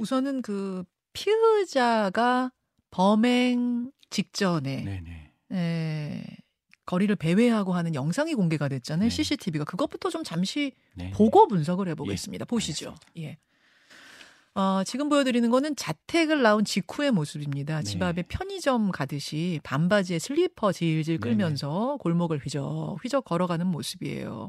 우선은 그 피의자가 범행 직전에 네네. 에, 거리를 배회하고 하는 영상이 공개가 됐잖아요. 네. CCTV가 그것부터 좀 잠시 네. 보고 분석을 해보겠습니다. 예, 보시죠. 예. 어, 지금 보여드리는 거는 자택을 나온 직후의 모습입니다. 집 네. 앞에 편의점 가듯이 반바지에 슬리퍼 질질 네네. 끌면서 골목을 휘적 휘적 걸어가는 모습이에요.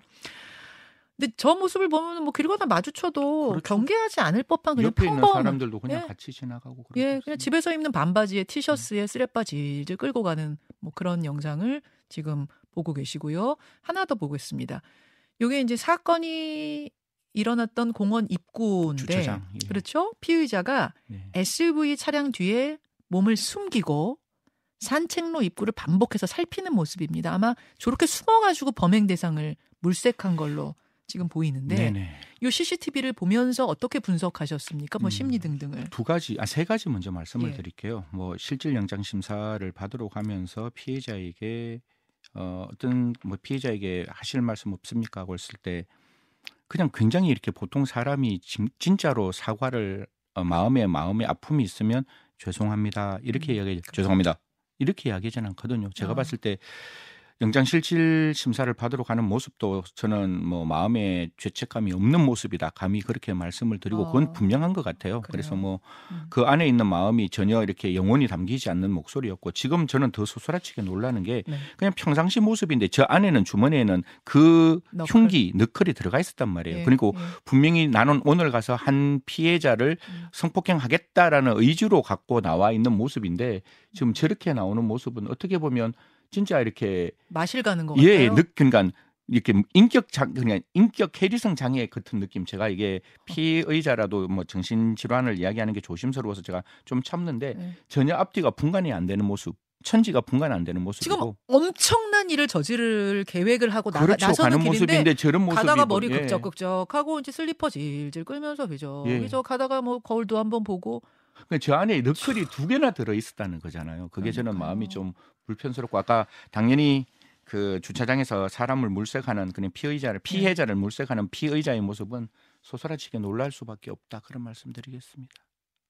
근데 저 모습을 보면 뭐 길 가다 마주쳐도 그렇죠. 경계하지 않을 법한 그냥 옆에 있는 평범한 사람들도 그냥 예. 같이 지나가고 그런 예, 거 그냥 없습니다. 집에서 입는 반바지에 티셔츠에 쓰레빠 질질 끌고 가는 뭐 그런 영상을 지금 보고 계시고요. 하나 더 보겠습니다. 요게 이제 사건이 일어났던 공원 입구인데 주차장. 예. 그렇죠? 피의자가 네. SUV 차량 뒤에 몸을 숨기고 산책로 입구를 반복해서 살피는 모습입니다. 아마 저렇게 숨어가지고 범행 대상을 물색한 걸로 지금 보이는데 네네. 이 CCTV를 보면서 어떻게 분석하셨습니까? 뭐 음. 심리 등등을. 두 가지, 아, 세 가지 먼저 말씀을 예. 드릴게요. 뭐, 실질 영장 심사를 받으러 가면서 피해자에게, 어, 어떤, 뭐, 피해자에게 하실 말씀 없습니까? 하고 했을 때, 그냥 굉장히 이렇게 보통 사람이 진, 진짜로 사과를, 어, 마음에, 마음에 아픔이 있으면 죄송합니다. 이렇게 음, 이야기, 죄송합니다. 이렇게 이야기하지는 않거든요. 제가 어. 봤을 때, 영장 실질 심사를 받으러 가는 모습도 저는 뭐 마음에 죄책감이 없는 모습이다. 감히 그렇게 말씀을 드리고 어. 그건 분명한 것 같아요. 그래서 그래요. 뭐 음. 그 안에 있는 마음이 전혀 이렇게 영혼이 담기지 않는 목소리였고 지금 저는 더 소스라치게 놀라는 게 네. 그냥 평상시 모습인데 저 안에는 주머니에는 그 너클. 흉기 너클이 들어가 있었단 말이에요. 예, 그리고 예. 분명히 나는 오늘 가서 한 피해자를 음. 성폭행하겠다라는 의지로 갖고 나와 있는 모습인데 지금 저렇게 나오는 모습은 어떻게 보면 진짜 이렇게 마실 가는 것 예, 같아요. 느, 그러니까 이렇게 인격 장 그냥 인격 해리성 장애 같은 느낌 제가 이게 피의자라도 뭐 정신 질환을 이야기하는 게 조심스러워서 제가 좀 참는데 네. 전혀 앞뒤가 분간이 안 되는 모습 천지가 분간 안 되는 지금 모습이고 엄청난 일을 저지를 계획을 하고 나가, 그렇죠 나서는 가는 길인데 모습인데 저런 모습이 가다가 뭐- 머리 예. 극적극적하고 이제 슬리퍼 질질 끌면서 휘적 예. 휘적 가다가 뭐 거울도 한번 보고 그 저 안에 너클이 두 개나 들어 있었다는 거잖아요. 그게 저는 그러니까요. 마음이 좀 불편스럽고 아까 당연히 그 주차장에서 사람을 물색하는 그냥 피의자를 네. 피해자를 물색하는 피의자의 모습은 소스라치게 놀랄 수밖에 없다 그런 말씀드리겠습니다.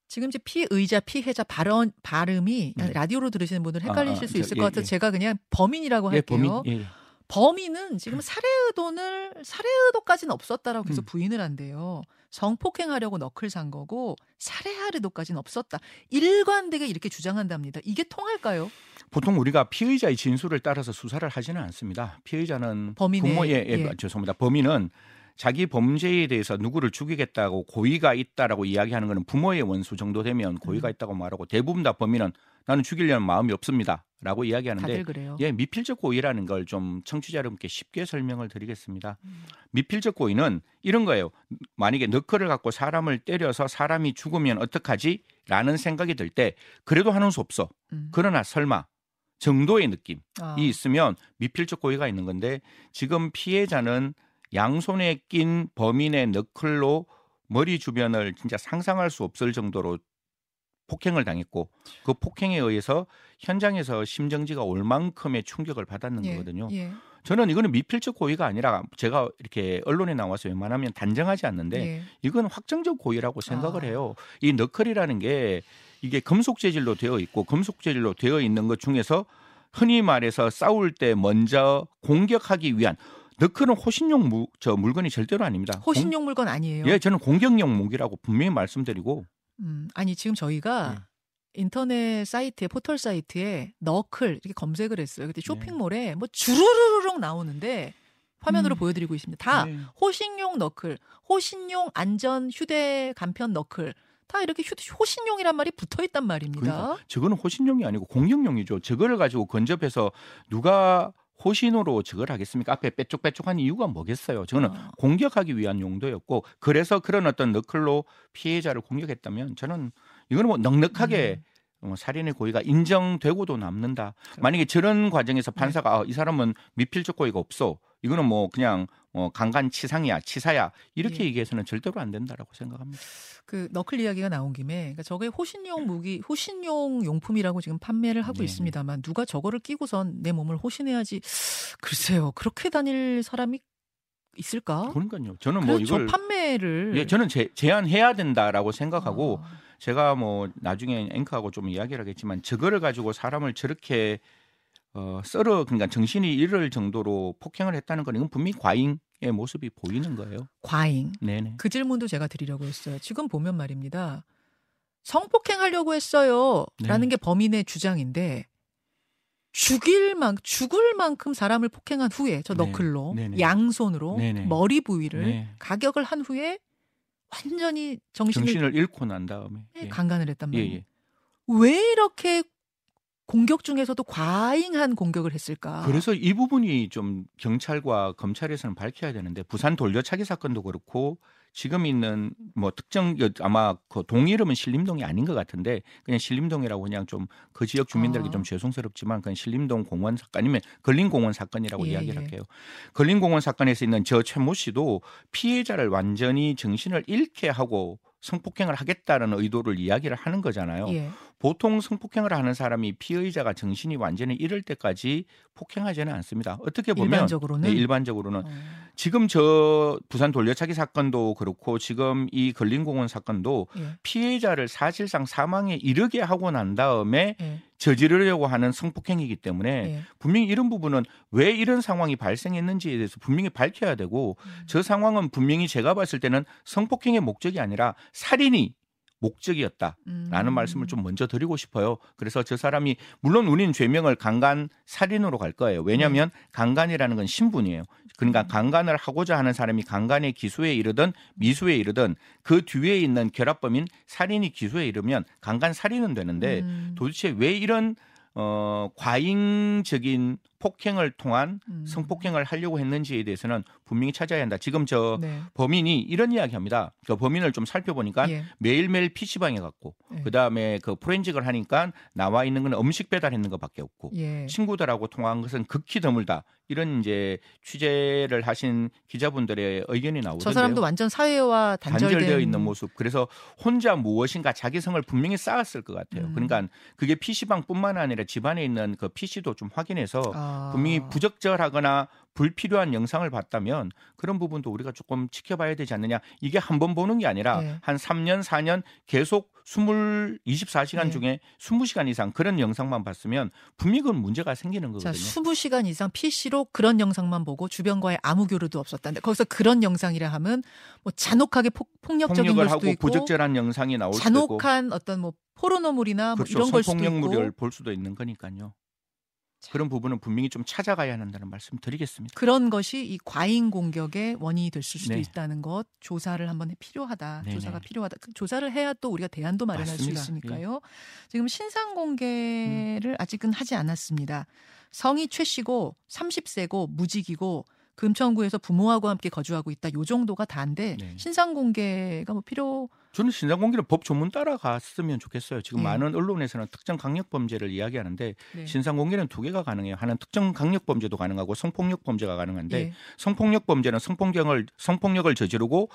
지금 이제 피의자 피해자 발언 발음이 네. 라디오로 들으시는 분들 헷갈리실 아, 아, 수 저, 있을 예, 것 같아서 예. 제가 그냥 범인이라고 예, 할게요. 범인 예. 범인은 지금 살해 의도를 살해 의도까지는 없었다라고 계속 음. 부인을 한대요. 성폭행하려고 너클 산 거고 살해할 의도까지는 없었다. 일관되게 이렇게 주장한답니다. 이게 통할까요? 보통 우리가 피의자의 진술을 따라서 수사를 하지는 않습니다. 피의자는 범인의- 부모의 예, 예. 죄송합니다. 범인은 자기 범죄에 대해서 누구를 죽이겠다고 고의가 있다라고 이야기하는 것은 부모의 원수 정도 되면 고의가 음. 있다고 말하고 대부분 다 범인은 나는 죽이려는 마음이 없습니다라고 이야기하는데. 예, 미필적 고의라는 걸 좀 청취자 여러분께 쉽게 설명을 드리겠습니다. 음. 미필적 고의는 이런 거예요. 만약에 너클을 갖고 사람을 때려서 사람이 죽으면 어떡하지? 라는 생각이 들 때 그래도 하는 수 없어. 음. 그러나 설마 정도의 느낌이 아, 있으면 미필적 고의가 있는 건데 지금 피해자는 양손에 낀 범인의 너클로 머리 주변을 진짜 상상할 수 없을 정도로 폭행을 당했고 그 폭행에 의해서 현장에서 심정지가 올 만큼의 충격을 받았는 예, 거거든요. 예, 저는 이거는 미필적 고의가 아니라 제가 이렇게 언론에 나와서 웬만하면 단정하지 않는데 예. 이건 확정적 고의라고 생각을 아. 해요. 이 너클이라는 게 이게 금속 재질로 되어 있고 금속 재질로 되어 있는 것 중에서 흔히 말해서 싸울 때 먼저 공격하기 위한 너클은 호신용 무, 저 물건이 절대로 아닙니다. 호신용 물건 아니에요. 공, 예, 저는 공격용 무기라고 분명히 말씀드리고 음, 아니 지금 저희가 예. 인터넷 사이트에 포털 사이트에 너클 이렇게 검색을 했어요. 네. 근데 쇼핑몰에 뭐 주르르륵 나오는데 화면으로 음. 보여드리고 있습니다. 다 네. 호신용 너클, 호신용 안전 휴대 간편 너클 다 이렇게 휴, 호신용이란 말이 붙어 있단 말입니다. 그러니까 저거는 호신용이 아니고 공격용이죠. 저거를 가지고 근접해서 누가 호신으로 저걸 하겠습니까? 앞에 빼쪽빼쪽한 이유가 뭐겠어요? 저거는 어. 공격하기 위한 용도였고 그래서 그런 어떤 너클로 피해자를 공격했다면 저는 이거는 뭐 넉넉하게 어, 살인의 고의가 인정되고도 남는다. 만약에 저런 과정에서 판사가 아, 이 사람은 미필적 고의가 없어. 이거는 뭐 그냥 어, 강간치상이야, 치사야 이렇게 예. 얘기해서는 절대로 안 된다라고 생각합니다. 그 너클 이야기가 나온 김에 그러니까 저게 호신용 무기, 호신용 용품이라고 지금 판매를 하고 네. 있습니다만 누가 저거를 끼고선 내 몸을 호신해야지 글쎄요 그렇게 다닐 사람이 있을까? 그러니까요. 저는 뭐 이걸 저 판매를 예, 저는 제, 제한해야 된다라고 생각하고 아, 제가 뭐 나중에 앵커하고 좀 이야기를 하겠지만 저거를 가지고 사람을 저렇게 어, 썰어 그러니까 정신이 이럴 정도로 폭행을 했다는 건 이건 분명히 과잉 의 모습이 보이는 거예요. 과잉. 네네. 그 질문도 제가 드리려고 했어요. 지금 보면 말입니다. 성폭행하려고 했어요. 네. 라는 게 범인의 주장인데 죽일 만 죽을 만큼 사람을 폭행한 후에 저 네. 너클로 네네. 양손으로 네네. 머리 부위를 네. 가격을 한 후에 완전히 정신을, 정신을 잃고 난 다음에 예. 강간을 했단 예, 말이에요. 예. 왜 이렇게 공격 중에서도 과잉한 공격을 했을까? 그래서 이 부분이 좀 경찰과 검찰에서는 밝혀야 되는데 부산 돌려차기 사건도 그렇고 지금 있는 뭐 특정 아마 그 동 이름은 신림동이 아닌 것 같은데 그냥 신림동이라고 그냥 좀 그 지역 주민들에게 아. 좀 죄송스럽지만 그냥 신림동 공원 사건 아니면 걸린공원 사건이라고 예, 이야기를 예. 할게요. 걸린공원 사건에서 있는 저 최모 씨도 피해자를 완전히 정신을 잃게 하고 성폭행을 하겠다는 의도를 이야기를 하는 거잖아요. 예. 보통 성폭행을 하는 사람이 피의자가 정신이 완전히 잃을 때까지 폭행하지는 않습니다. 어떻게 보면 일반적으로는 네, 일반적으로는 어. 지금 저 부산 돌려차기 사건도 그렇고 지금 이 걸린공원 사건도 예. 피해자를 사실상 사망에 이르게 하고 난 다음에 예. 저지르려고 하는 성폭행이기 때문에 예. 분명히 이런 부분은 왜 이런 상황이 발생했는지에 대해서 분명히 밝혀야 되고 음. 저 상황은 분명히 제가 봤을 때는 성폭행의 목적이 아니라 살인이 목적이었다. 라는 음. 말씀을 좀 먼저 드리고 싶어요. 그래서 저 사람이 물론 우리는 죄명을 강간 살인으로 갈 거예요. 왜냐하면 강간이라는 건 신분이에요. 그러니까 음. 강간을 하고자 하는 사람이 강간의 기소에 이르든 미수에 이르든 그 뒤에 있는 결합범인 살인이 기소에 이르면 강간 살인은 되는데 음. 도대체 왜 이런 어 과잉적인 폭행을 통한 음. 성폭행을 하려고 했는지에 대해서는 분명히 찾아야 한다. 지금 저 네. 범인이 이런 이야기합니다. 그 범인을 좀 살펴보니까 예. 매일매일 PC방에 갔고 네. 그다음에 그 포렌직을 하니까 나와 있는 건 음식 배달했는 것밖에 없고 예. 친구들하고 통화한 것은 극히 드물다. 이런 이제 취재를 하신 기자분들의 의견이 나오던데요. 저 사람도 완전 사회와 단절된 단절되어 있는 모습. 그래서 혼자 무엇인가 자기성을 분명히 쌓았을 것 같아요. 음. 그러니까 그게 PC방뿐만 아니라 집안에 있는 그 PC도 좀 확인해서 아. 분명히 부적절하거나 불필요한 영상을 봤다면 그런 부분도 우리가 조금 지켜봐야 되지 않느냐. 이게 한 번 보는 게 아니라 네. 한 3년, 4년 계속 20, 24시간 네. 중에 20시간 이상 그런 영상만 봤으면 분명히 그건 문제가 생기는 자, 거거든요. 20시간 이상 PC로 그런 영상만 보고 주변과의 아무 교류도 없었다는데 거기서 그런 영상이라 하면 뭐 잔혹하게 폭, 폭력적인 걸 수도 하고 있고 부적절한 영상이 나올 수도 있고 잔혹한 어떤 뭐 포르노물이나 뭐 그렇죠. 이런 걸 수도 성폭력물을 있고 볼 수도 있는 거니까요. 그런 부분은 분명히 좀 찾아가야 한다는 말씀 드리겠습니다. 그런 것이 이 과잉 공격의 원인이 될 수도 네. 있다는 것 조사를 한번 해 필요하다. 네네. 조사가 필요하다. 그 조사를 해야 또 우리가 대안도 마련할 맞습니다. 예. 수 있으니까요. 지금 신상 공개를 아직은 하지 않았습니다. 성이 최 씨고 30세고 무직이고 금천구에서 부모하고 함께 거주하고 있다. 요 정도가 다인데 네. 신상 공개가 뭐 필요 저는 신상 공개는 법 조문 따라갔으면 좋겠어요. 지금 예. 많은 언론에서는 특정 강력 범죄를 이야기하는데 네. 신상 공개는 두 개가 가능해요. 하나는 특정 강력 범죄도 가능하고 성폭력 범죄가 가능한데 예. 성폭력 범죄는 성폭력을 성폭력을 저지르고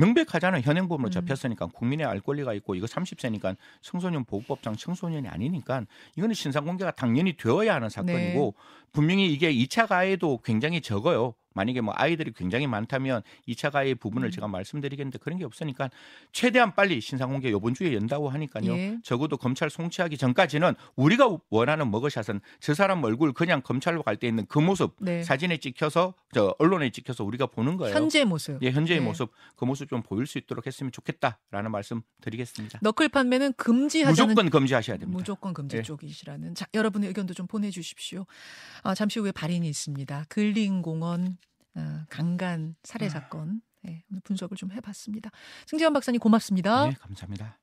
명백하잖아요. 현행범으로 음. 잡혔으니까 국민의 알 권리가 있고 이거 30세니까 청소년 보호법상 청소년이 아니니까 이거는 신상 공개가 당연히 되어야 하는 사건이고 네. 분명히 이게 2차 가해도 굉장히 적어요. 만약에 뭐 아이들이 굉장히 많다면 2차 가해 부분을 음. 제가 말씀드리겠는데 그런 게 없으니까 최대한 빨리 신상 공개 이번 주에 연다고 하니까요. 예. 적어도 검찰 송치하기 전까지는 우리가 원하는 머그샷은 저 사람 얼굴 그냥 검찰로 갈 때 있는 그 모습 네. 사진에 찍혀서 저 언론에 찍혀서 우리가 보는 거예요. 현재 모습. 예, 현재의 네. 모습 그 모습 좀 보일 수 있도록 했으면 좋겠다라는 말씀 드리겠습니다. 너클 판매는 금지하자는 무조건 금지하셔야 됩니다. 무조건 금지 예. 쪽이시라는. 자, 여러분의 의견도 좀 보내 주십시오. 아, 잠시 후에 발인이 있습니다. 근린공원 아, 강간 살해 아. 사건. 네, 오늘 분석을 좀 해봤습니다. 승재원 박사님 고맙습니다. 네, 감사합니다.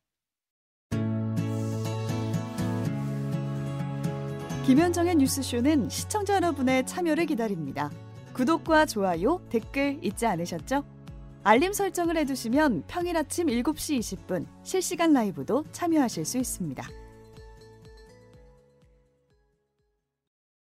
김현정의 뉴스쇼는 시청자 여러분의 참여를 기다립니다. 구독과 좋아요, 댓글 잊지 않으셨죠? 알림 설정을 해두시면 평일 아침 7시 20분 실시간 라이브도 참여하실 수 있습니다.